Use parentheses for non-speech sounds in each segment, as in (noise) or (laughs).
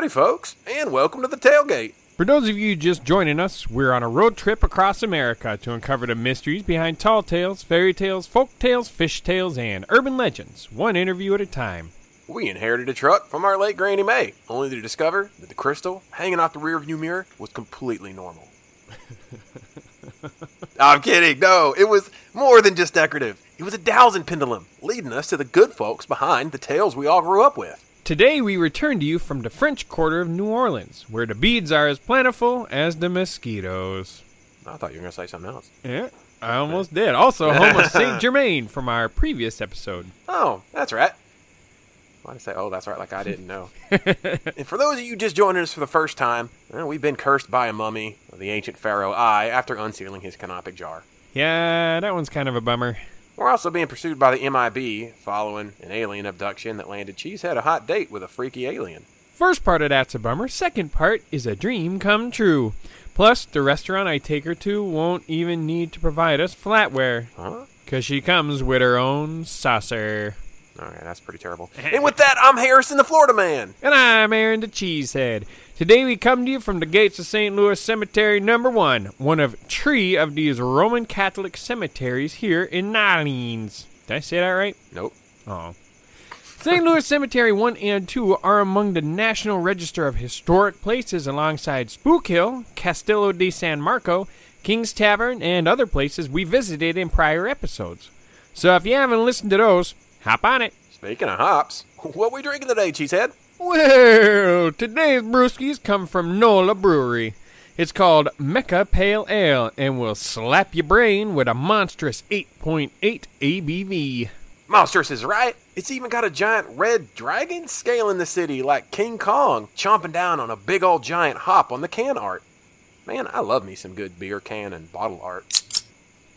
Howdy, folks, and welcome to the tailgate. For those of you just joining us, we're on a road trip across America to uncover the mysteries behind tall tales, fairy tales, folk tales, fish tales, and urban legends, one interview at a time. We inherited a truck from our late Granny May, only to discover that the crystal hanging off the rearview mirror was completely normal. (laughs) I'm kidding. No, it was more than just decorative. It was a dowsing pendulum, leading us to the good folks behind the tales we all grew up with. Today we return to you from the French Quarter of New Orleans, where the beads are as plentiful as the mosquitoes. I thought you were going to say something else. Yeah, I almost did. Also, home of Saint (laughs) Germain from our previous episode. Oh, that's right. Why did I say, oh, that's right, like I didn't know? (laughs) and for those of you just joining us for the first time, well, we've been cursed by a mummy the ancient pharaoh Ai after unsealing his canopic jar. Yeah, that one's kind of a bummer. We're also being pursued by the MIB following an alien abduction that landed Cheesehead a hot date with a freaky alien. First part of that's a bummer. Second part is a dream come true. Plus, the restaurant I take her to won't even need to provide us flatware. Huh? Because she comes with her own saucer. Alright, that's pretty terrible. (laughs) and with that, I'm Harrison the Florida Man. And I'm Aaron the Cheesehead. Today we come to you from the gates of St. Louis Cemetery Number One, one of three of these Roman Catholic cemeteries here in Nolens. Did I say that right? Nope. Oh. St. Louis Cemetery 1 and 2 are among the National Register of Historic Places alongside Spook Hill, Castillo de San Marco, King's Tavern, and other places we visited in prior episodes. So if you haven't listened to those, hop on it. Speaking of hops, (laughs) what we drinking today, Cheesehead? Well, today's brewskis come from Nola Brewery. It's called Mecca Pale Ale and will slap your brain with a monstrous 8.8 ABV. Monstrous is right. It's even got a giant red dragon scaling the city like King Kong, chomping down on a big old giant hop on the can art. Man, I love me some good beer can and bottle art.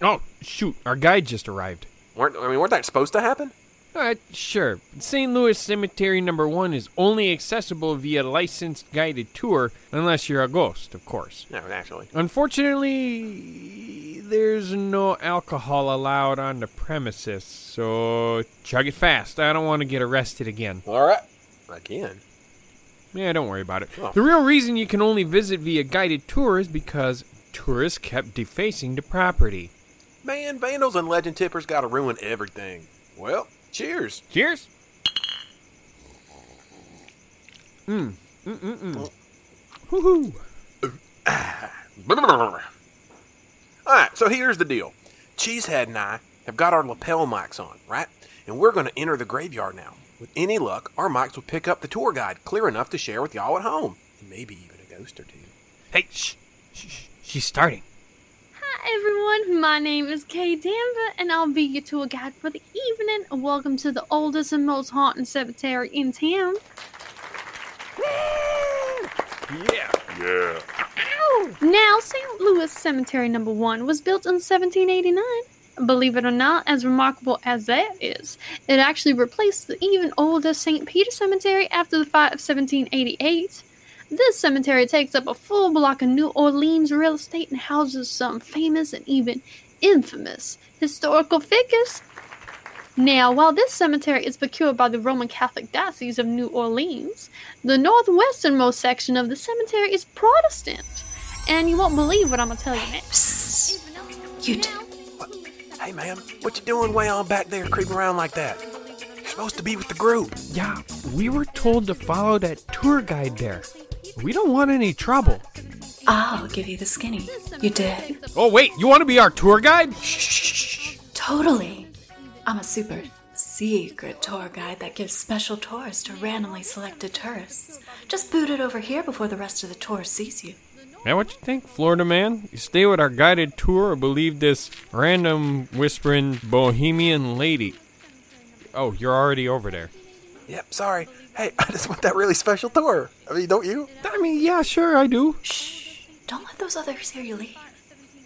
Oh, shoot, our guide just arrived. Weren't I mean, weren't that supposed to happen? Sure. St. Louis Cemetery number one is only accessible via licensed guided tour, unless you're a ghost, of course. No, naturally. Unfortunately, there's no alcohol allowed on the premises, so chug it fast. I don't want to get arrested again. All right. Again. Yeah, don't worry about it. Oh. The real reason you can only visit via guided tour is because tourists kept defacing the property. Man, vandals and legend tippers gotta ruin everything. Well, cheers. Cheers. Mm. Mm. Mm. Mm. Woohoo. Alright, so here's the deal. Cheesehead and I have got our lapel mics on, right? And we're gonna enter the graveyard now. With any luck, our mics will pick up the tour guide clear enough to share with y'all at home. And maybe even a ghost or two. Hey, shh, shh. She's starting. Hi everyone, my name is Kay Danver, and I'll be your tour guide for the evening. Welcome to the oldest and most haunted cemetery in town. Yeah. Yeah. Now, St. Louis Cemetery Number One was built in 1789. Believe it or not, as remarkable as that is, it actually replaced the even older St. Peter Cemetery after the fire of 1788. This cemetery takes up a full block of New Orleans real estate and houses some famous and even infamous historical figures. Now, while this cemetery is procured by the Roman Catholic Diocese of New Orleans, the northwesternmost section of the cemetery is Protestant. And you won't believe what I'm gonna tell you next. You d- Hey man, what you doing way on back there creeping around like that? You're supposed to be with the group. Yeah, we were told to follow that tour guide there. We don't want any trouble. I'll give you the skinny. You did? Oh, wait, you want to be our tour guide? Shh. Totally. I'm a super secret tour guide that gives special tours to randomly selected tourists. Just boot it over here before the rest of the tour sees you. Now, what you think, Florida man? You stay with our guided tour or believe this random whispering bohemian lady? Oh, you're already over there. Yep, sorry. Hey, (laughs) I just want that really special tour. I mean, don't you? I mean, yeah, sure, I do. Shh. Don't let those others hear you leave.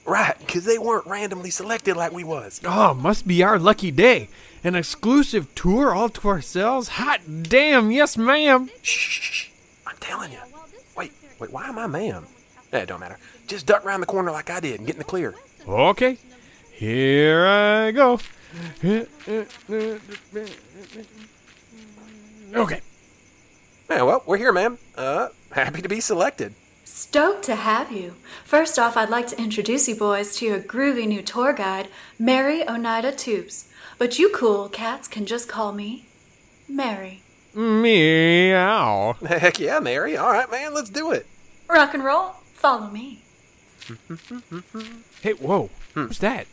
Right, because they weren't randomly selected like we was. Oh, must be our lucky day. An exclusive tour all to ourselves? Hot damn, yes, ma'am. Shh, shh, shh. I'm telling you. Wait, wait, why am I ma'am? Eh, it don't matter. Just duck around the corner like I did and get in the clear. Okay, here I go. (laughs) Okay. Yeah, well, we're here, ma'am. Uh, happy to be selected. Stoked to have you. First off, I'd like to introduce you boys to your groovy new tour guide, Mary Oneida Toups. But you cool cats can just call me Mary. Meow. Heck yeah, Mary. All right, man, let's do it. Rock and roll, follow me. Hey, whoa. Who's that?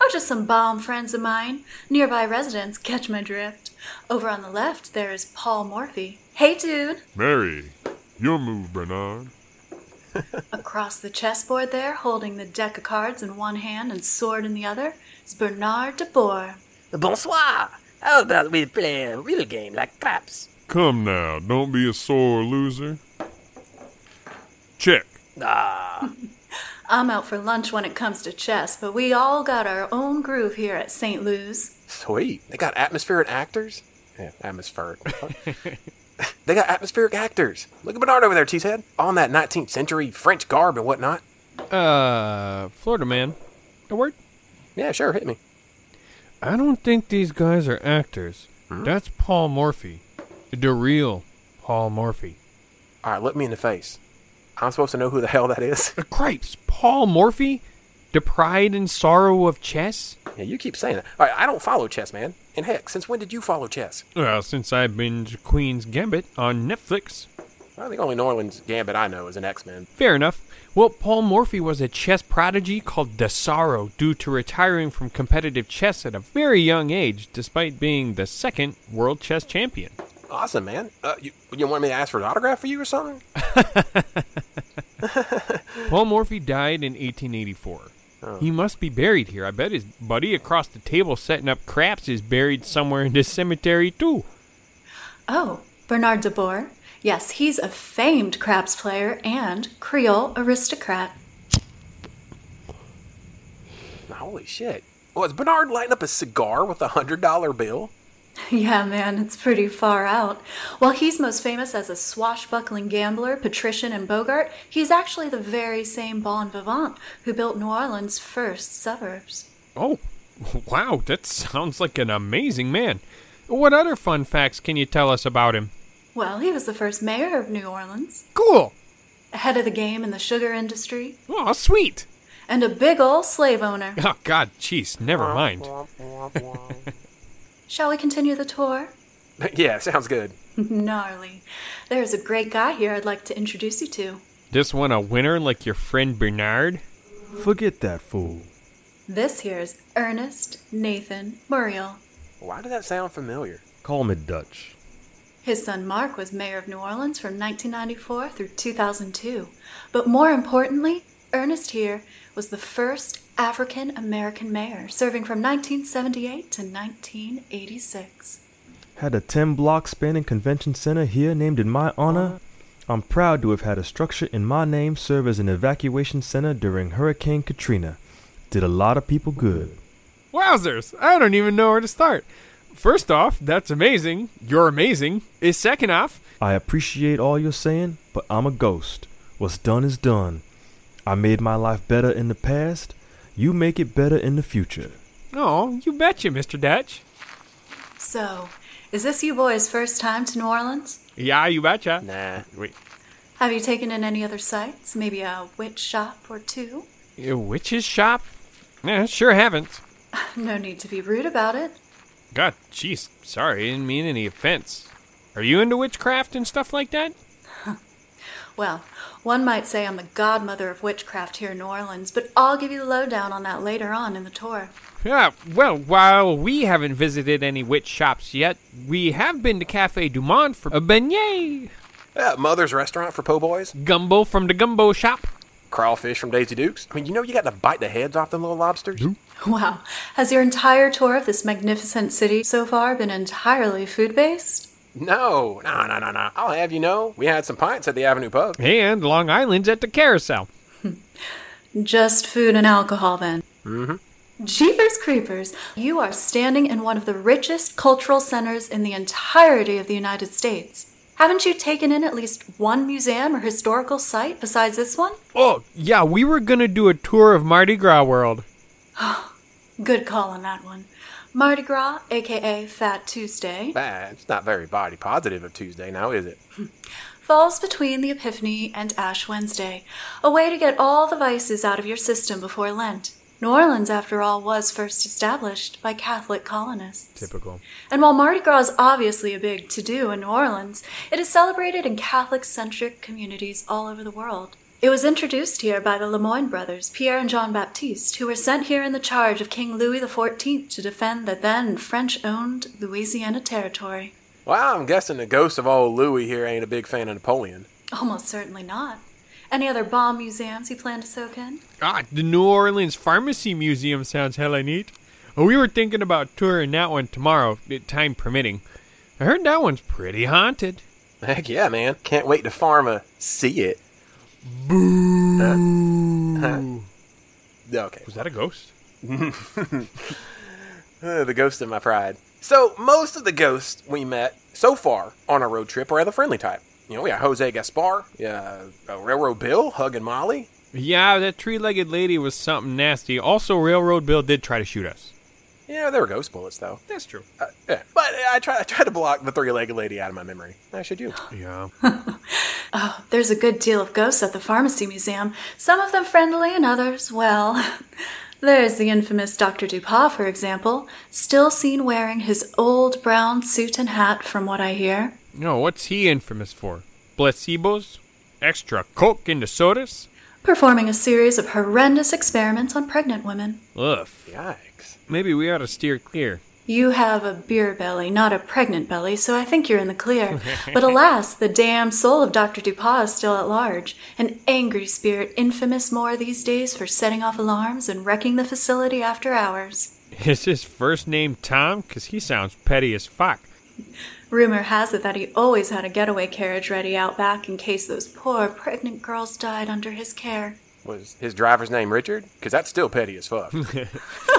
Oh, just some bomb friends of mine. Nearby residents catch my drift. Over on the left, there is Paul Morphy. Hey, dude. Mary, your move, Bernard. (laughs) (laughs) Across the chessboard there, holding the deck of cards in one hand and sword in the other, is Bernard de Boer. Bonsoir. How about we play a real game like craps? Come now, don't be a sore loser. Check. (laughs) Ah, I'm out for lunch when it comes to chess, but we all got our own groove here at St. Louis. Sweet. They got atmospheric actors? Yeah, atmospheric. (laughs) they got atmospheric actors. Look at Bernard over there, Cheesehead. On that 19th century French garb and whatnot. Uh, Florida man. A word? Yeah, sure, hit me. I don't think these guys are actors. That's Paul Morphy. The real Paul Morphy. All right, look me in the face. I'm supposed to know who the hell that is? (laughs) Cripes, Paul Morphy? The pride and sorrow of chess? yeah, you keep saying that. All right, I don't follow chess, man. And heck, since when did you follow chess? Well, since I binged Queen's Gambit on Netflix. Well, the only New Orleans gambit I know is an X-Men. Fair enough. Well, Paul Morphy was a chess prodigy called Desaro due to retiring from competitive chess at a very young age, despite being the second world chess champion. Awesome, man. Uh, you, you want me to ask for an autograph for you or something? (laughs) (laughs) Paul Morphy died in 1884. He must be buried here. I bet his buddy across the table setting up craps is buried somewhere in this cemetery, too. Oh, Bernard de Boer. Yes, he's a famed craps player and Creole aristocrat. Holy shit. Was Bernard lighting up a cigar with a hundred dollar bill? (laughs) Yeah, man, it's pretty far out. While he's most famous as a swashbuckling gambler, patrician, and Bogart, he's actually the very same bon vivant who built New Orleans' first suburbs. Oh, (laughs) wow, that sounds like an amazing man. What other fun facts can you tell us about him? Well, he was the first mayor of New Orleans, Cool. ahead of the game in the sugar industry, Oh, sweet. and a big ol' slave owner. (laughs) Oh, God, jeez, never mind. Shall we continue the tour? (laughs) yeah, sounds good. (laughs) Gnarly. There's a great guy here I'd like to introduce you to. This one a winner like your friend Bernard? Forget that fool. This here's Ernest Nathan Morial. Why did that sound familiar? Call me Dutch. His son Marc was mayor of New Orleans from 1994 through 2002. But more importantly, Ernest here was the first African American mayor, serving from 1978 to 1986. Had a 10 block spanning convention center here named in my honor. I'm proud to have had a structure in my name serve as an evacuation center during Hurricane Katrina. Did a lot of people good. Wowzers, I don't even know where to start. First off, that's amazing. You're amazing. Is second off, I appreciate all you're saying, but I'm a ghost. What's done is done. I made my life better in the past. You make it better in the future. oh, you betcha, Mr. Dutch. So, is this you boys' first time to New Orleans? Yeah, you betcha. Nah. Wait, Have you taken in any other sights? Maybe a witch shop or two? a witch's shop? Yeah, sure haven't. (laughs) No need to be rude about it. God, jeez, sorry, I didn't mean any offense. Are you into witchcraft and stuff like that? Well, one might say I'm the godmother of witchcraft here in New Orleans, but I'll give you the lowdown on that later on in the tour. Yeah, well, while we haven't visited any witch shops yet, we have been to Cafe Du Monde for a beignet. Yeah, Mother's restaurant for po' boys. Gumbo from the gumbo shop. Crawfish from Daisy Dukes. I mean, you know you got to bite the heads off them little lobsters. Wow. Has your entire tour of this magnificent city so far been entirely food based? No, no, no, no, no. I'll have you know, we had some pints at the Avenue Pub. And Long Island's at the carousel. (laughs) Just food and alcohol, then. Mm-hmm. Jeepers Creepers, you are standing in one of the richest cultural centers in the entirety of the United States. Haven't you taken in at least one museum or historical site besides this one? Oh, yeah, we were gonna do a tour of Mardi Gras World. (sighs) Good call on that one. Mardi Gras, aka Fat Tuesday, Bah, it's not very body positive of Tuesday now, is it? Hmm. falls between the Epiphany and Ash Wednesday, a way to get all the vices out of your system before Lent. New Orleans, after all, was first established by Catholic colonists. Typical. And while Mardi Gras is obviously a big to do in New Orleans, it is celebrated in Catholic centric communities all over the world. It was introduced here by the Lemoyne brothers, Pierre and Jean Baptiste, who were sent here in the charge of King Louis XIV to defend the then French owned Louisiana Territory. Well, I'm guessing the ghost of old Louis here ain't a big fan of Napoleon. Almost certainly not. Any other bomb museums you plan to soak in? Ah, the New Orleans Pharmacy Museum sounds hella neat. Oh, we were thinking about touring that one tomorrow, time permitting. I heard that one's pretty haunted. Heck yeah, man. Can't wait to pharma see it. Boo. (laughs) Okay. Was that a ghost? Uh, (laughs) the ghost of my pride. So, most of the ghosts we met so far on our road trip are of the friendly type. You know, we got Jose Gaspar, yeah, uh, Railroad Bill, Huggin' Molly. Yeah, that tree-legged lady was something nasty. Also, Railroad Bill did try to shoot us. Yeah, they were ghost bullets, though. That's true. Uh, yeah. But I try, I try to block the three legged lady out of my memory. I should you. (gasps) Yeah. (laughs) Oh, there's a good deal of ghosts at the Pharmacy Museum, some of them friendly and others, well. (laughs) There's the infamous Dr. Dupas, for example, still seen wearing his old brown suit and hat, from what I hear. No, what's he infamous for? Placebos? Extra coke in the sodas? performing a series of horrendous experiments on pregnant women. Ugh. Yikes. Maybe we ought to steer clear. You have a beer belly, not a pregnant belly, so I think you're in the clear. but alas, the damned soul of Dr. Dupas is still at large, an angry spirit infamous more these days for setting off alarms and wrecking the facility after hours. Is his first name Tom? 'Cause he sounds petty as fuck. Rumor has it that he always had a getaway carriage ready out back in case those poor pregnant girls died under his care. Was his driver's name Richard? Because that's still petty as fuck. (laughs)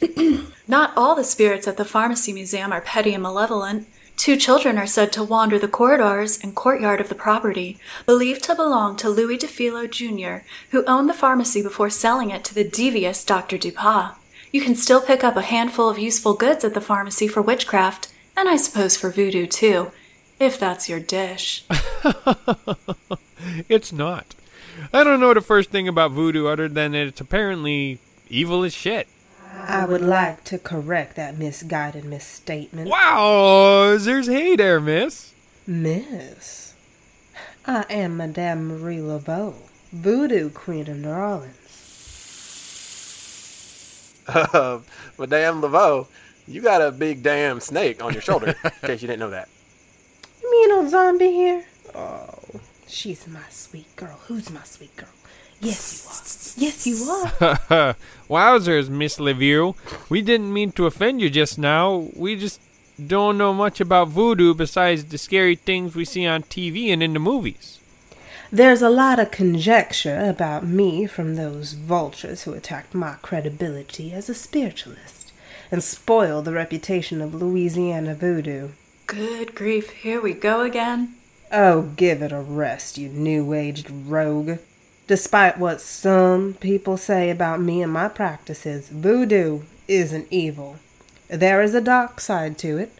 (clears throat) Not all the spirits at the Pharmacy Museum are petty and malevolent. Two children are said to wander the corridors and courtyard of the property, believed to belong to Louis Dufilho Jr., who owned the pharmacy before selling it to the devious Dr. Dupas. You can still pick up a handful of useful goods at the pharmacy for witchcraft, and I suppose for voodoo too, if that's your dish. (laughs) It's not. I don't know the first thing about voodoo other than it's apparently evil as shit. I would like to correct that misguided misstatement. Wow, there's hay there, miss. Miss, I am Madame Marie Laveau, Voodoo Queen of New Orleans. uh, Madame Laveau, you got a big damn snake on your shoulder, (laughs) in case you didn't know that. You mean old zombie here? Oh, she's my sweet girl. Who's my sweet girl? Yes, you are. Yes, you are. (laughs) Wowzers, Miss Laveau. We didn't mean to offend you just now. We just don't know much about voodoo besides the scary things we see on TV and in the movies. There's a lot of conjecture about me from those vultures who attacked my credibility as a spiritualist and spoiled the reputation of Louisiana voodoo. Good grief, here we go again. Oh, give it a rest, you new aged rogue. Despite what some people say about me and my practices, voodoo isn't evil. There is a dark side to it.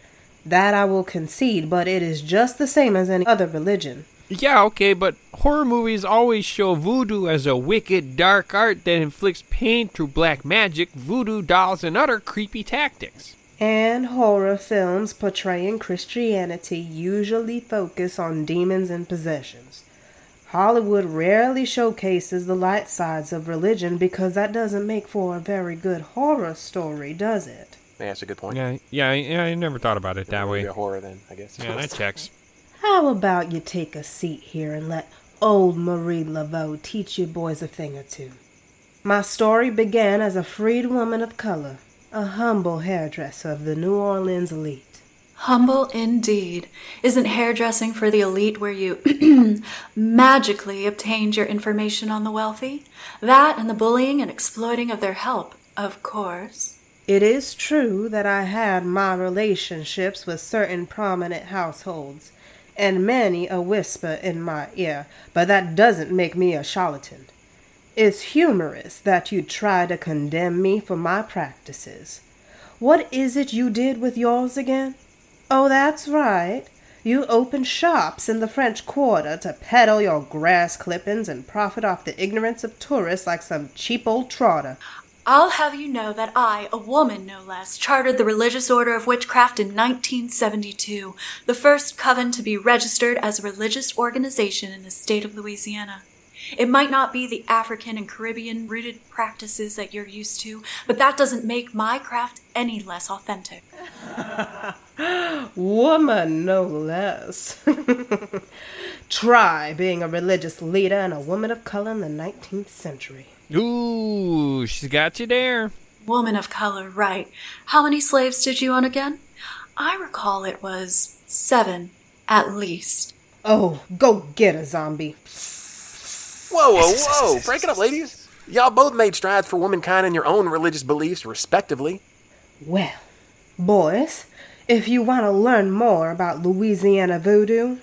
That I will concede, but it is just the same as any other religion. Yeah, okay, but horror movies always show voodoo as a wicked, dark art that inflicts pain through black magic, voodoo dolls, and other creepy tactics. And horror films portraying Christianity usually focus on demons and possessions. Hollywood rarely showcases the light sides of religion because that doesn't make for a very good horror story, does it? Yeah, that's a good point. Yeah, yeah, yeah I never thought about it that Maybe way. a horror then, I guess. Yeah, that checks. (laughs) How about you take a seat here and let old Marie Laveau teach you boys a thing or two? My story began as a freed woman of color, a humble hairdresser of the New Orleans elite. Humble indeed. Isn't hairdressing for the elite where you (clears throat) magically obtained your information on the wealthy? That and the bullying and exploiting of their help, of course. It is true that I had my relationships with certain prominent households, and many a whisper in my ear, but that doesn't make me a charlatan. It's humorous that you try to condemn me for my practices. What is it you did with yours again? Oh, that's right. You opened shops in the French Quarter to peddle your grass clippings and profit off the ignorance of tourists like some cheap old trotter. I'll have you know that I, a woman no less, chartered the Religious Order of Witchcraft in 1972, the first coven to be registered as a religious organization in the state of Louisiana. It might not be the African and Caribbean rooted practices that you're used to, but that doesn't make my craft any less authentic. (laughs) Woman, no less. (laughs) Try being a religious leader and a woman of color in the 19th century. Ooh, she's got you there. Woman of color, right. How many slaves did you own again? I recall it was seven, at least. Oh, go get a zombie. Whoa, whoa, whoa! Break it up, ladies. Y'all both made strides for womankind in your own religious beliefs, respectively. Well, boys, if you want to learn more about Louisiana voodoo,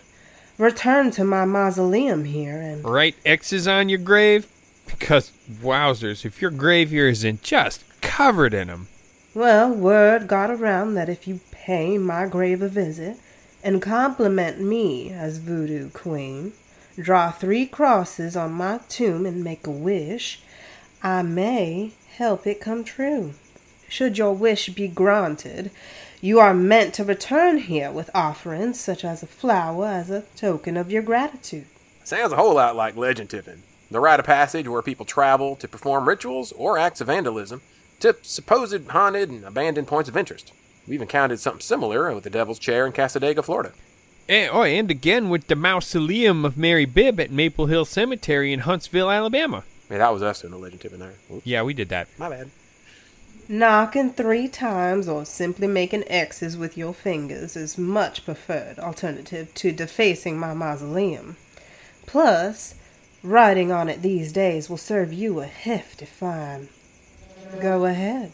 return to my mausoleum here and. Write X's on your grave? Because, wowzers, if your grave here isn't just covered in in 'em. Well, word got around that if you pay my grave a visit and compliment me as voodoo queen, draw three crosses on my tomb and make a wish, I may help it come true. Should your wish be granted, you are meant to return here with offerings such as a flower as a token of your gratitude. Sounds a whole lot like legend tipping. The rite of passage where people travel to perform rituals or acts of vandalism to supposed haunted and abandoned points of interest. We even encountered something similar with the Devil's Chair in Cassadaga, Florida. And, oh, and again with the mausoleum of Mary Bibb at Maple Hill Cemetery in Huntsville, Alabama. Yeah, that was us doing the legend tip in there. Oops, Yeah, we did that. my bad. Knocking three times or simply making X's with your fingers is much preferred alternative to defacing my mausoleum. Plus, writing on it these days will serve you a hefty fine. Go ahead.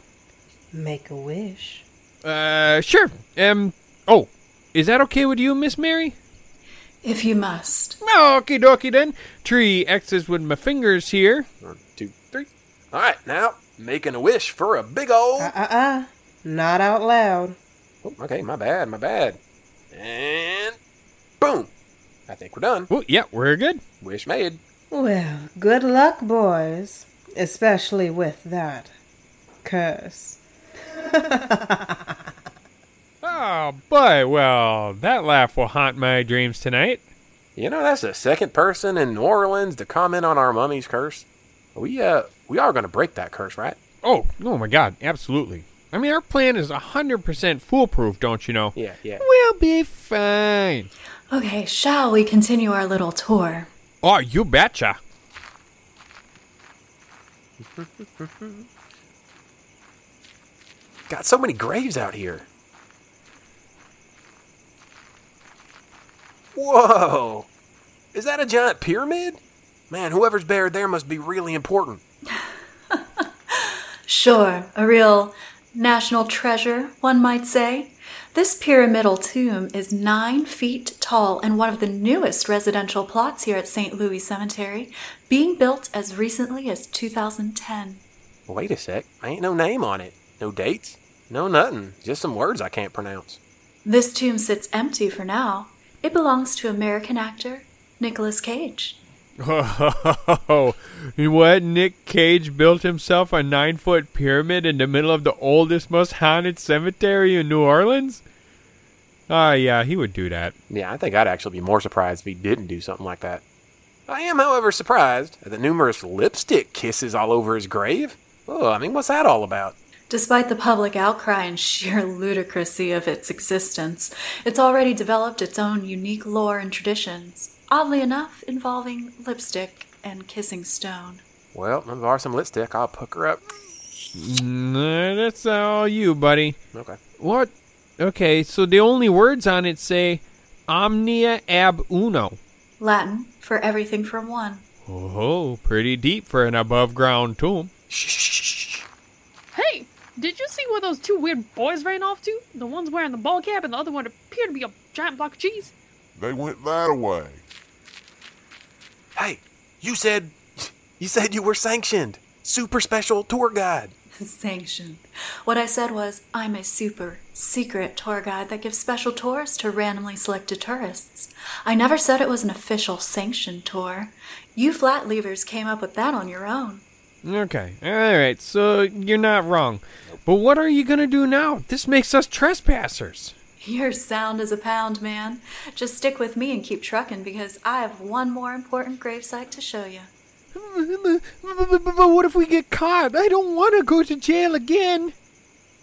Make a wish. Uh, sure. Um, oh, is that okay with you, Miss Mary? If you must. Okie dokie then. Three X's with my fingers here. One, two, three. All right, now making a wish for a big old. Uh uh uh. Not out loud. Oh, okay, my bad, my bad. And boom. I think we're done. Oh, yeah, we're good. Wish made. Well, good luck, boys. Especially with that curse. (laughs) Oh, boy, well, that laugh will haunt my dreams tonight. You know, that's the second person in New Orleans to comment on our mummy's curse. We uh, we are gonna break that curse, right? Oh, oh my god, absolutely. I mean, our plan is 100% foolproof, don't you know? Yeah, yeah. We'll be fine. Okay, shall we continue our little tour? Oh, you betcha. Got so many graves out here. Whoa! Is that a giant pyramid? Man, whoever's buried there must be really important. (laughs) Sure, a real national treasure, one might say. This pyramidal tomb is nine feet tall and one of the newest residential plots here at St. Louis Cemetery, being built as recently as 2010. Wait a sec. I ain't no name on it. No dates. No nothing. Just some words I can't pronounce. This tomb sits empty for now. It belongs to American actor Nicolas Cage. (laughs) Oh, what? Nick Cage built himself a nine foot pyramid in the middle of the oldest, most haunted cemetery in New Orleans? Ah, yeah, he would do that. Yeah, I think I'd actually be more surprised if he didn't do something like that. I am, however, surprised at the numerous lipstick kisses all over his grave. Oh, I mean, what's that all about? Despite the public outcry and sheer (laughs) ludicrousy of its existence, it's already developed its own unique lore and traditions, oddly enough, involving lipstick and kissing stone. Well, if there some lipstick, I'll hook her up. Nah, that's all you, buddy. Okay. What? Okay, so the only words on it say Omnia ab uno. Latin for everything from one. Oh, pretty deep for an above ground tomb. Shh, (laughs) shh, shh, shh. Hey, did you see where those two weird boys ran off to? The one's wearing the ball cap and the other one appeared to be a giant block of cheese. They went that way. Hey, you said you said you were sanctioned. Super special tour guide. (laughs) Sanctioned. What I said was, I'm a super secret tour guide that gives special tours to randomly selected tourists. I never said it was an official sanctioned tour. You flat leavers came up with that on your own. Okay, alright, so you're not wrong. But what are you gonna do now? This makes us trespassers. You're sound as a pound, man. Just stick with me and keep trucking because I have one more important gravesite to show you. But what if we get caught? I don't want to go to jail again.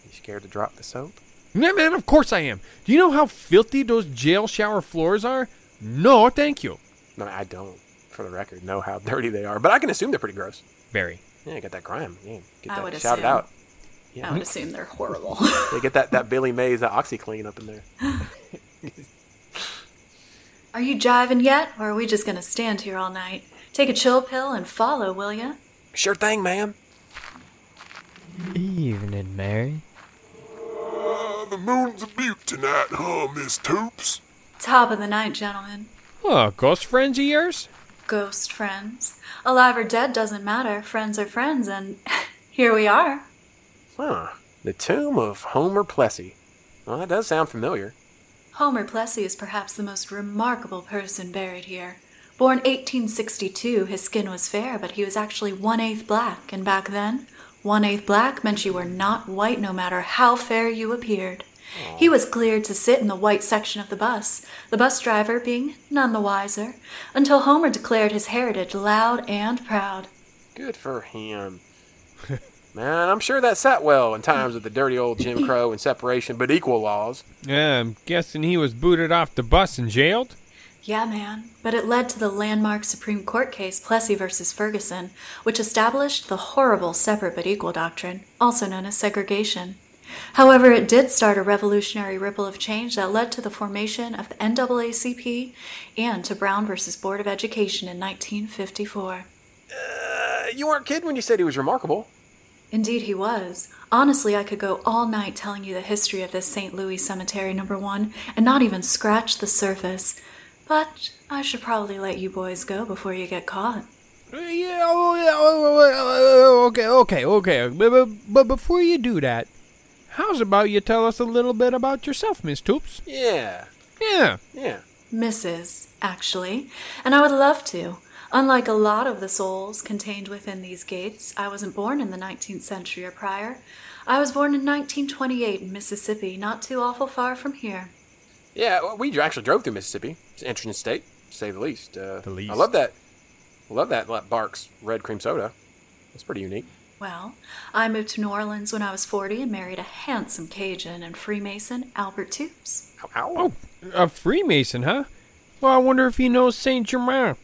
You scared to drop the soap? Yeah, man, of course I am. Do you know how filthy those jail shower floors are? No, thank you. No, I don't, for the record, know how dirty they are, but I can assume they're pretty gross. Very. Yeah, get that grime. Yeah, get I that would shout it assume. out. I would assume they're horrible. (laughs) yeah, get that, that Billy Mays, that OxiClean up in there. (laughs) are you jiving yet, or are we just gonna stand here all night? Take a chill pill and follow, will ya? Sure thing, ma'am. Evening, Mary. Uh, the moon's a beaut tonight, huh, Miss Toups? Top of the night, gentlemen. Oh, ghost friends of yours? Ghost friends. Alive or dead doesn't matter. Friends are friends, and (laughs) here we are. Huh. The tomb of Homer Plessy. Well, that does sound familiar. Homer Plessy is perhaps the most remarkable person buried here. Born 1862, his skin was fair, but he was actually one eighth black, and back then, one eighth black meant you were not white no matter how fair you appeared. He was cleared to sit in the white section of the bus, the bus driver being none the wiser, until Homer declared his heritage loud and proud. Good for him. (laughs) Man, I'm sure that sat well in times of the dirty old Jim Crow and separation but equal laws. Yeah, I'm guessing he was booted off the bus and jailed? Yeah, man. But it led to the landmark Supreme Court case Plessy versus Ferguson, which established the horrible separate but equal doctrine, also known as segregation. However, it did start a revolutionary ripple of change that led to the formation of the NAACP and to Brown versus Board of Education in 1954. Uh, you weren't kidding when you said he was remarkable. Indeed, he was. Honestly, I could go all night telling you the history of this St. Louis Cemetery number one and not even scratch the surface. But I should probably let you boys go before you get caught. Yeah, oh, yeah, oh, oh, okay, okay, okay. But before you do that, how's about you tell us a little bit about yourself, Miss Toups? Yeah, Yeah. yeah. Mrs., actually, and I would love to. Unlike a lot of the souls contained within these gates, I wasn't born in the 19th century or prior. I was born in 1928 in Mississippi, not too awful far from here. Yeah, well, we actually drove through Mississippi. It's an interesting state, to say the least. Uh, The least. I love that. I love that like, Barq's red cream soda. It's pretty unique. Well, I moved to New Orleans when I was 40 and married a handsome Cajun and Freemason, Albert Toups. Ow, ow. Oh, a Freemason, huh? Well, I wonder if he knows Saint Germain.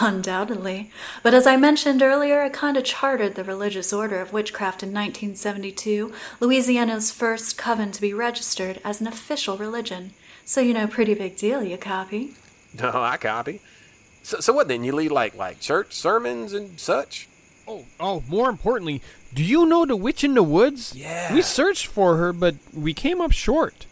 Undoubtedly. But as I mentioned earlier, I kind of chartered the religious order of witchcraft in 1972, Louisiana's first coven to be registered as an official religion. So, you know, pretty big deal, you copy? (laughs) No, I copy. So, so what then? You lead like like church sermons and such? Oh, oh, more importantly, do you know the witch in the woods? Yeah. We searched for her, but we came up short.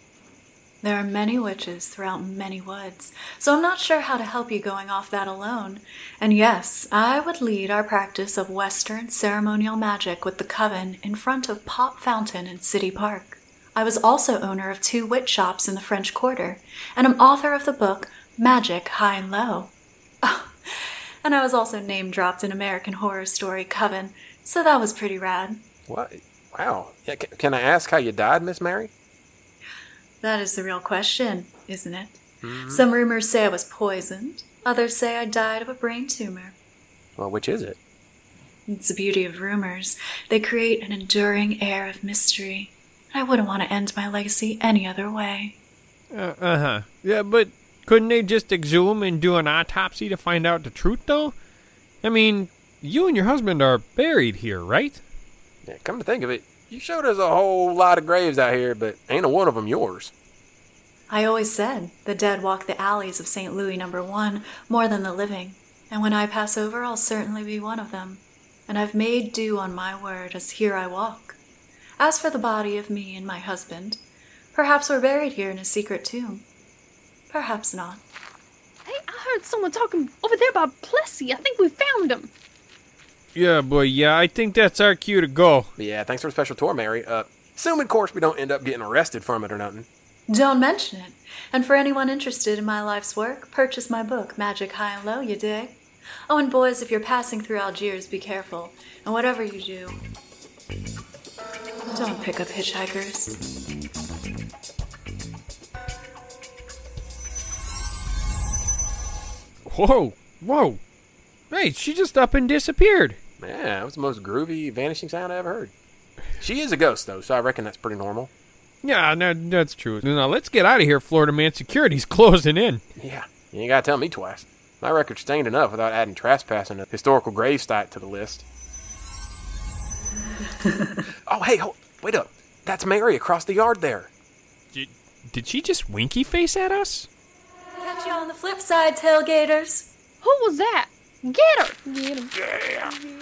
There are many witches throughout many woods, so I'm not sure how to help you going off that alone. And yes, I would lead our practice of Western ceremonial magic with the coven in front of Popp Fountain in City Park. I was also owner of two witch shops in the French Quarter, and am author of the book Magic High and Low. And I was also name dropped in American Horror Story Coven, so that was pretty rad. What? Wow. Yeah, can, can I ask how you died, Miss Mary? That is the real question, isn't it? Some rumors say I was poisoned, others say I died of a brain tumor. Well, which is it? It's the beauty of rumors. They create an enduring air of mystery. I wouldn't want to end my legacy any other way. Uh huh. Yeah, but couldn't they just exhume and do an autopsy to find out the truth, though? I mean, you and your husband are buried here, right? Yeah, come to think of it, you showed us a whole lot of graves out here, but ain't a one of them yours. I always said the dead walk the alleys of St. Louis number one more than the living, and when I pass over, I'll certainly be one of them. And I've made do on my word as here I walk. As for the body of me and my husband, perhaps we're buried here in a secret tomb. Perhaps not. Hey, I heard someone talking over there about Plessy. I think we found him. Yeah, boy, yeah, I think that's our cue to go. Yeah, thanks for the special tour, Mary. Uh, assuming, of course, we don't end up getting arrested from it or nothing. Don't mention it. And for anyone interested in my life's work, purchase my book, Magic High and Low, you dig? Oh, and boys, if you're passing through Algiers, be careful. And whatever you do, don't pick up hitchhikers. Whoa, whoa. Hey, she just up and disappeared. Yeah, that was the most groovy vanishing sound I ever heard. She is a ghost, though, so I reckon that's pretty normal. Yeah, no, that's true. Now let's get out of here, Florida man. Security's (laughs) closing in. Yeah, you ain't gotta tell me twice. My record's stained enough without adding trespassing a historical gravesite to the list. (laughs) oh, hey, hold, wait up. That's Mary across the yard there. Did, did she just winky face at us? Catch you on the flip side, tailgaters. Who was that? Get her! Get him.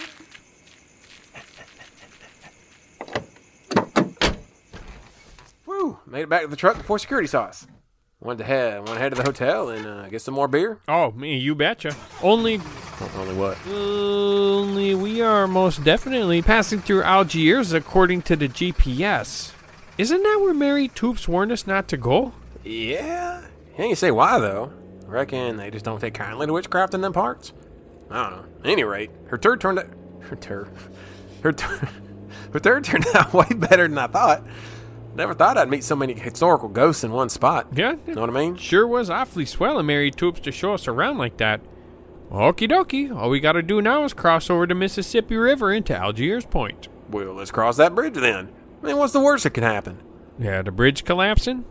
Whew, made it back to the truck before security saw us. Went to head, went ahead to the hotel and uh, get some more beer. Oh, me, you betcha. Only, Only what? only we are most definitely passing through Algiers according to the GPS. Isn't that where Mary Toups warned us not to go? Yeah, you ain't say why though. Reckon they just don't take kindly to witchcraft in them parts. I don't know. Any rate, her turd turned out. (laughs) Her turd. Her turd. (laughs) Her turd turned out (laughs) way better than I thought. Never thought I'd meet so many historical ghosts in one spot. Yeah, Know what I mean? Sure was awfully swell of Mary Toups to show us around like that. Okie dokie. All we gotta do now is cross over the Mississippi River into Algiers Point. Well, let's cross that bridge then. I mean, what's the worst that could happen? Yeah, the bridge collapsing?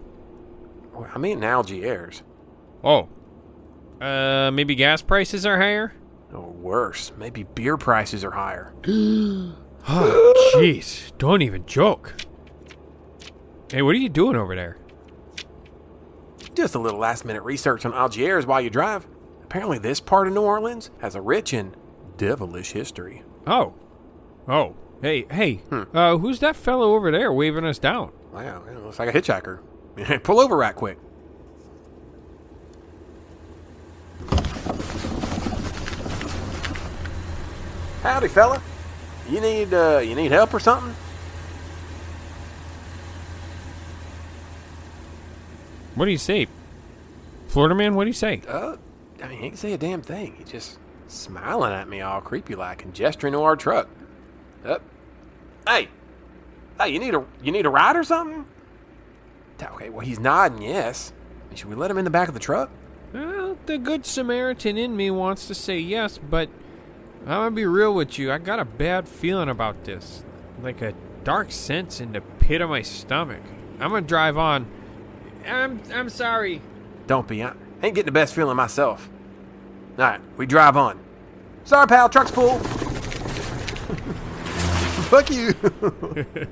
Well, I mean, Algiers. Oh. Uh, maybe gas prices are higher? Or worse, maybe beer prices are higher. (gasps) Oh, jeez. Don't even joke. Hey, what are you doing over there? Just a little last minute research on Algiers while you drive. Apparently, this part of New Orleans has a rich and devilish history. Oh. Oh. Hey, hey. Uh, who's that fellow over there waving us down? Wow, it looks like a hitchhiker. (laughs) Pull over right quick. Howdy, fella. You need uh, you need help or something? What do you say? Florida man, what do you say? Uh, I mean, he ain't say a damn thing. He's just smiling at me all creepy like and gesturing to our truck. Uh, hey, hey, you need a you need a ride or something? Okay, well he's nodding yes. Should we let him in the back of the truck? Well, the good Samaritan in me wants to say yes, but I'm gonna be real with you. I got a bad feeling about this. Like a dark sense in the pit of my stomach. I'm gonna drive on. I'm I'm sorry. Don't be. I ain't getting the best feeling myself. All right, we drive on. Sorry, pal. Truck's full. (laughs) Fuck you. (laughs)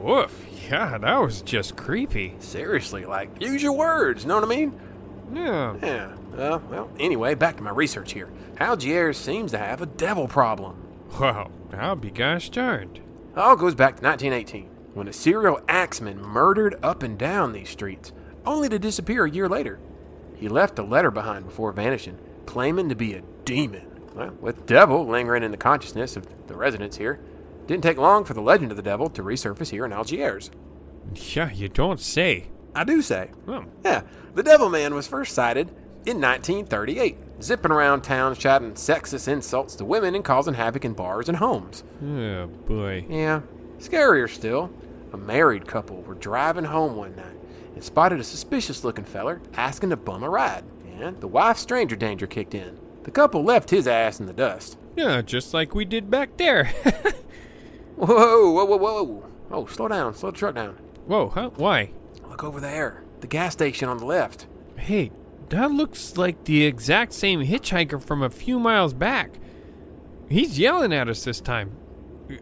Woof. Yeah, that was just creepy. Seriously, like, use your words. You know what I mean? Yeah. Yeah. Uh, well, anyway, back to my research here. Algiers seems to have a devil problem. Wow. I'll be gosh darned. All goes back to 1918, when a serial axeman murdered up and down these streets, only to disappear a year later. He left a letter behind before vanishing, claiming to be a demon. Well, with devil lingering in the consciousness of the residents here, didn't take long for the legend of the devil to resurface here in Algiers. Yeah, you don't say. I do say. Oh. Yeah, the Devil Man was first sighted in 1938, zipping around town shouting sexist insults to women and causing havoc in bars and homes. Oh boy. Yeah, scarier still, a married couple were driving home one night and spotted a suspicious looking feller asking to bum a ride. And the wife's stranger danger kicked in. The couple left his ass in the dust. Yeah, just like we did back there. (laughs) Whoa, whoa, whoa, whoa. Oh, slow down, slow the truck down. Whoa, huh? Why? Look over there, the gas station on the left. Hey, that looks like the exact same hitchhiker from a few miles back. He's yelling at us this time.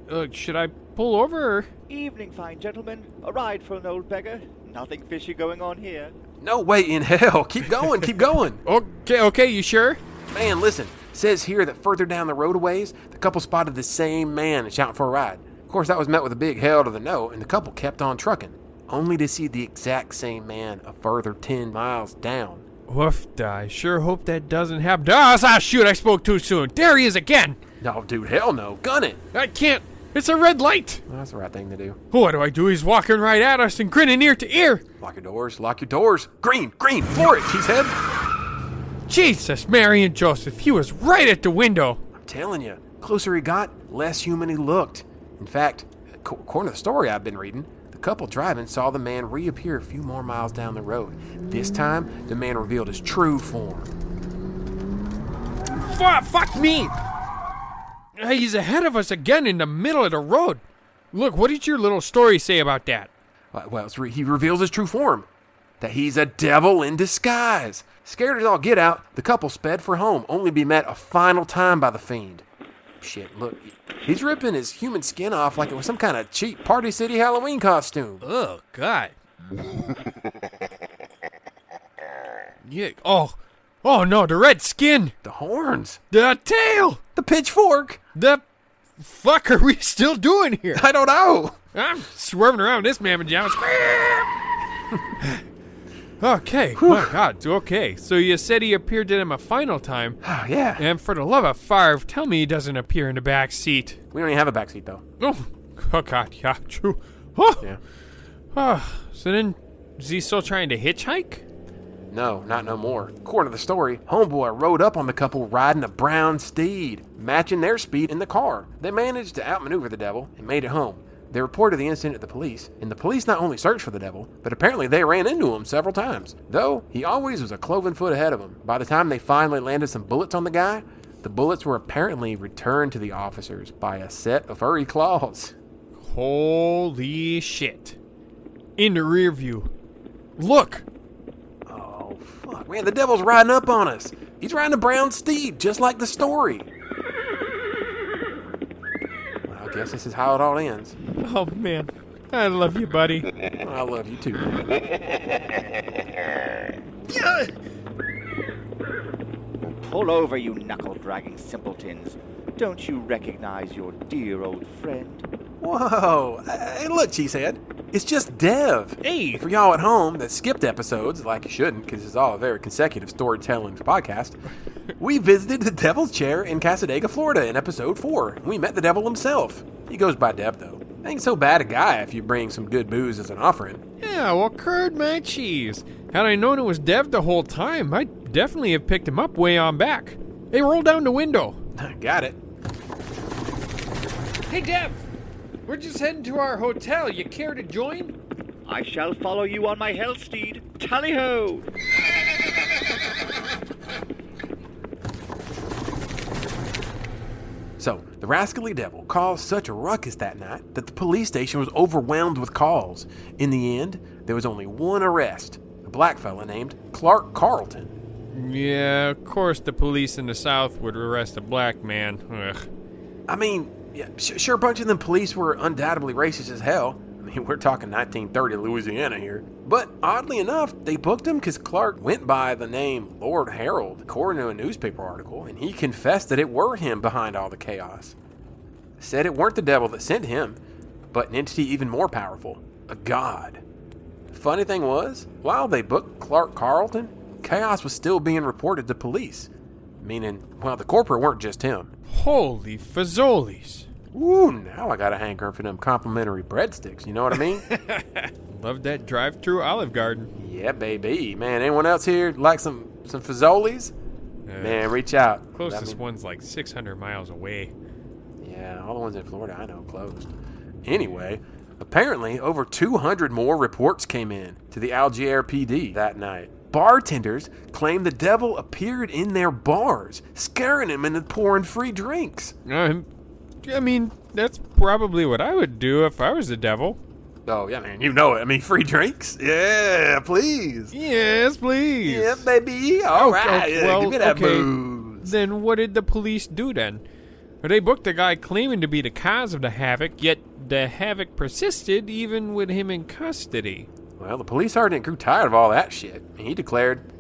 Uh, should I pull over? Or? Evening, fine gentlemen. A ride for an old beggar. Nothing fishy going on here. No way in hell. Keep going, keep going. (laughs) Okay, okay, you sure? Man, listen. Says here that further down the roadways, the couple spotted the same man and shouting for a ride. Of course, that was met with a big hell to the no, and the couple kept on trucking, only to see the exact same man a further 10 miles down. Woof, I sure hope that doesn't happen to us. Ah, shoot, I spoke too soon. There he is again. No, dude, hell no. Gun it. I can't. It's a red light. Well, that's the right thing to do. What do I do? He's walking right at us and grinning ear to ear. Lock your doors. Lock your doors. Green, green, floor it, cheesehead. Jesus, Mary and Joseph, he was right at the window. I'm telling you, closer he got, less human he looked. In fact, ac- according to the story I've been reading, couple driving saw the man reappear a few more miles down the road. This time, the man revealed his true form. Fuck, fuck me! He's ahead of us again in the middle of the road. Look, what did your little story say about that? Uh, Well, re- he reveals his true form that he's a devil in disguise. Scared as all get out, the couple sped for home, only to be met a final time by the fiend. Shit, look, he's ripping his human skin off like it was some kind of cheap Party City Halloween costume. Oh, God. yeah. Oh, oh no, the red skin, The horns, the tail, the pitchfork. the fuck are we still doing here? I don't know. I'm swerving around this mammoth. (laughs) okay, my God. Okay, so you said he appeared to them a final time, Oh, (sighs) yeah. and for the love of Favre, tell me he doesn't appear in the back seat. We don't even have a back seat though. Oh, (laughs) oh God, yeah, true. Oh, Yeah. oh, so then is he still trying to hitchhike? No, not no more. According to the story, Homeboy rode up on the couple riding a brown steed, matching their speed in the car. They managed to outmaneuver the devil and made it home. They reported the incident to the police, and the police not only searched for the devil, but apparently they ran into him several times. Though, he always was a cloven foot ahead of them. By the time they finally landed some bullets on the guy, the bullets were apparently returned to the officers by a set of furry claws. Holy shit. In the rear view. Look, Oh, fuck. Man, the devil's riding up on us. He's riding a brown steed, just like the story. Well, I guess this is how it all ends. oh man, I love you, buddy. I love you too. Pull over, you knuckle dragging simpletons. Don't you recognize your dear old friend? Whoa. Hey, look, Cheesehead. It's just Dev. Hey. For y'all at home that skipped episodes, like you shouldn't, because it's all a very consecutive storytelling podcast, we visited the Devil's Chair in Cassadaga, Florida in episode 4. We met the devil himself. He goes by Dev, though. Ain't so bad a guy if you bring some good booze as an offering. Yeah, well, curd my cheese. Had I known it was Dev the whole time, I'd definitely have picked him up way on back. Hey, roll down the window. (laughs) Got it. Hey, Dev! We're just heading to our hotel. You care to join? I shall follow you on my hell steed. Tally ho! So, the rascally devil caused such a ruckus that night that the police station was overwhelmed with calls. In the end, there was only one arrest a black fella named Clark Carlton. Yeah, of course the police in the South would arrest a black man. Ugh. I mean, yeah, sh- sure, a bunch of them police were undoubtedly racist as hell. (laughs) I mean, we're talking 1930 Louisiana here. But oddly enough, they booked him because Clark went by the name Lord Harold, according to a newspaper article, and he confessed that it were him behind all the chaos. Said it weren't the devil that sent him, but an entity even more powerful a god. Funny thing was, while they booked Clark Carlton, chaos was still being reported to police. Meaning, well, the corporate weren't just him. Holy fazoli's. Ooh, now I got a hankering for them complimentary breadsticks. You know what I mean? (laughs) Love that drive through Olive Garden. yeah, baby. Man, anyone else here like some some fazoli's? Man, reach out. Closest I mean, one's like 600 miles away. Yeah, all the ones in Florida I know closed. Anyway, apparently over 200 more reports came in to the Algier PD that night. Bartenders claimed the devil appeared in their bars, scaring them into pouring free drinks. Um, I mean, that's probably what I would do if I was the devil. Oh, yeah, man, you know it. I mean, free drinks? Yeah, please. Yes, please. Yeah, baby. All Oh, right. oh, yeah, well, give me that okay. booze. Then what did the police do then? They booked the guy claiming to be the cause of the havoc, yet the havoc persisted even with him in custody. Well, the police sergeant grew tired of all that shit, and he declared,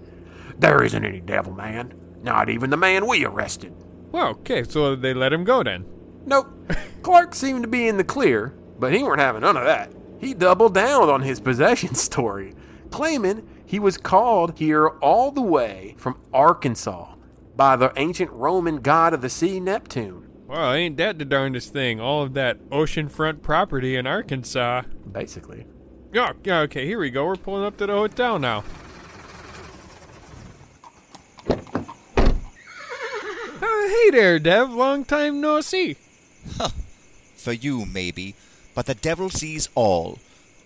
There isn't any devil man. Not even the man we arrested. Well, okay, so they let him go then. Nope. (laughs) Clark seemed to be in the clear, but he weren't having none of that. He doubled down on his (laughs) possession story, claiming he was called here all the way from Arkansas by the ancient Roman god of the sea, Neptune. Well, ain't that the darndest thing? All of that oceanfront property in Arkansas. Basically. Yeah, yeah, okay, here we go. We're pulling up to the hotel now. Uh, hey there, Dev. Long time no see. For you, maybe, but the devil sees all.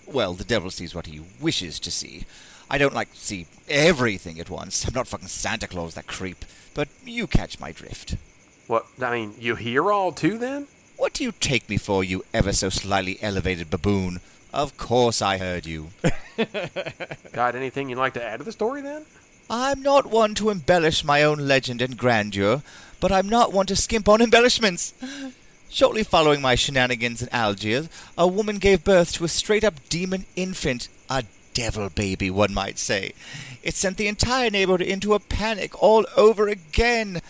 Well, the devil sees what he wishes to see. I don't like to see everything at once. I'm not fucking Santa Claus, that creep. But you catch my drift. What? I mean, you hear all too then? What do you take me for, you ever so slightly elevated baboon? Of course I heard you. (laughs) Got anything you'd like to add to the story then? I'm not one to embellish my own legend and grandeur, but I'm not one to skimp on embellishments. Shortly following my shenanigans in Algiers, a woman gave birth to a straight up demon infant, a devil baby, one might say. It sent the entire neighborhood into a panic all over again.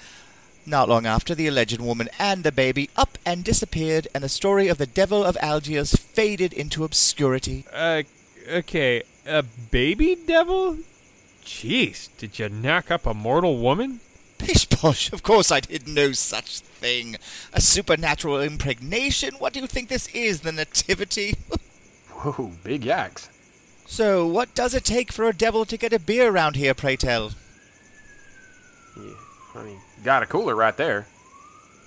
Not long after, the alleged woman and the baby up and disappeared, and the story of the devil of Algiers faded into obscurity. Uh, okay, a baby devil? Jeez, did you knock up a mortal woman? Pish posh, of course I did no such thing. A supernatural impregnation? What do you think this is, the Nativity? (laughs) Whoa, big yaks. so, what does it take for a devil to get a beer round here, pray tell? Yeah, I mean, got a cooler right there.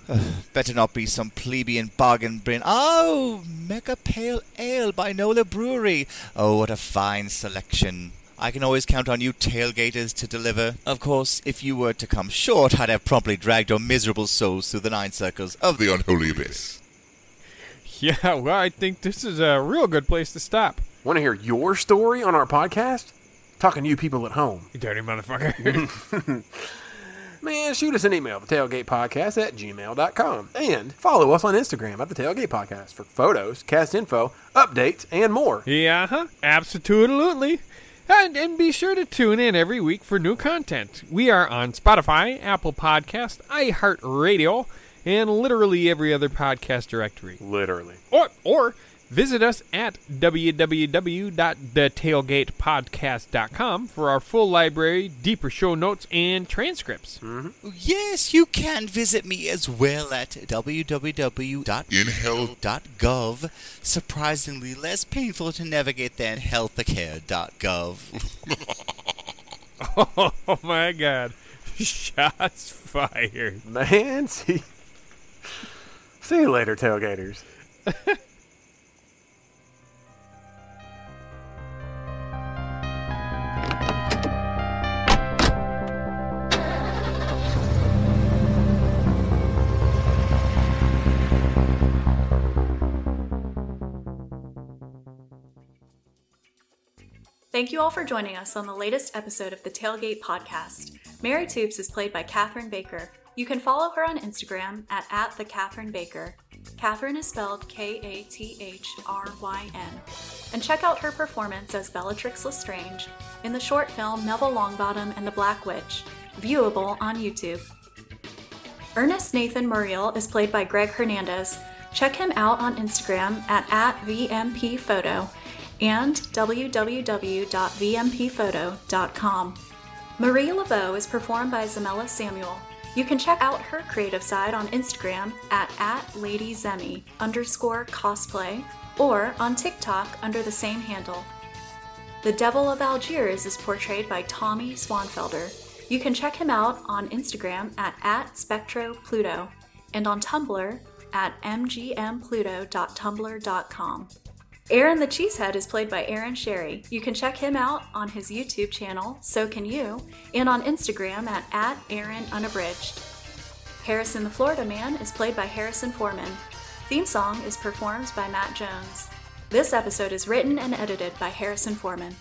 (sighs) Better not be some plebeian bargain bin. Oh, Mega Pale Ale by Nola Brewery. Oh, what a fine selection. I can always count on you tailgaters to deliver. Of course, if you were to come short, I'd have promptly dragged your miserable souls through the nine circles of The unholy abyss. (laughs) Yeah, well, I think this is a real good place to stop. Want to hear your story on our podcast? Talking to you people at home. You dirty motherfucker. (laughs) Man, shoot us an email, the tailgate podcast at gmail.com. And follow us on Instagram at the tailgate podcast for photos, cast info, updates, and more. yeah, huh? Absolutely. And, and be sure to tune in every week for new content. We are on Spotify, Apple Podcast, iHeartRadio, and literally every other podcast directory. Literally. Or, or visit us at www.thetailgatepodcast.com for our full library, deeper show notes, and transcripts. Mm-hmm. Yes, you can visit me as well at www.inhell.gov. In hell. Surprisingly less painful to navigate than healthcare.gov. (laughs) Oh my god. Shots fired. Man, see. See you later, tailgaters. (laughs) Thank you all for joining us on the latest episode of the Tailgate Podcast. Mary Toups is played by Kathryn Baker. You can follow her on Instagram at, at the Kathryn Baker. Kathryn is spelled K A T H R Y N. And check out her performance as Bellatrix Lestrange in the short film Neville Longbottom and the Black Witch, viewable on YouTube. Ernest Nathan Morial is played by Greg Hernandez. Check him out on Instagram at, at VMPphoto and www.vmphoto.com. Marie Laveau is performed by Zamella Samuel. You can check out her creative side on Instagram at, at LadyZemi underscore cosplay or on TikTok under the same handle. The Devil of Algiers is portrayed by Tommy Swanfelder. You can check him out on Instagram at, at SpectroPluto and on Tumblr at mgmpluto.tumblr.com. Aaron the Cheesehead is played by Aaron Sherry. You can check him out on his YouTube channel, So Can You, and on Instagram at, at Aaron Unabridged. Harrison the Florida Man is played by Harrison Foreman. Theme song is performed by Matt Jones. This episode is written and edited by Harrison Foreman.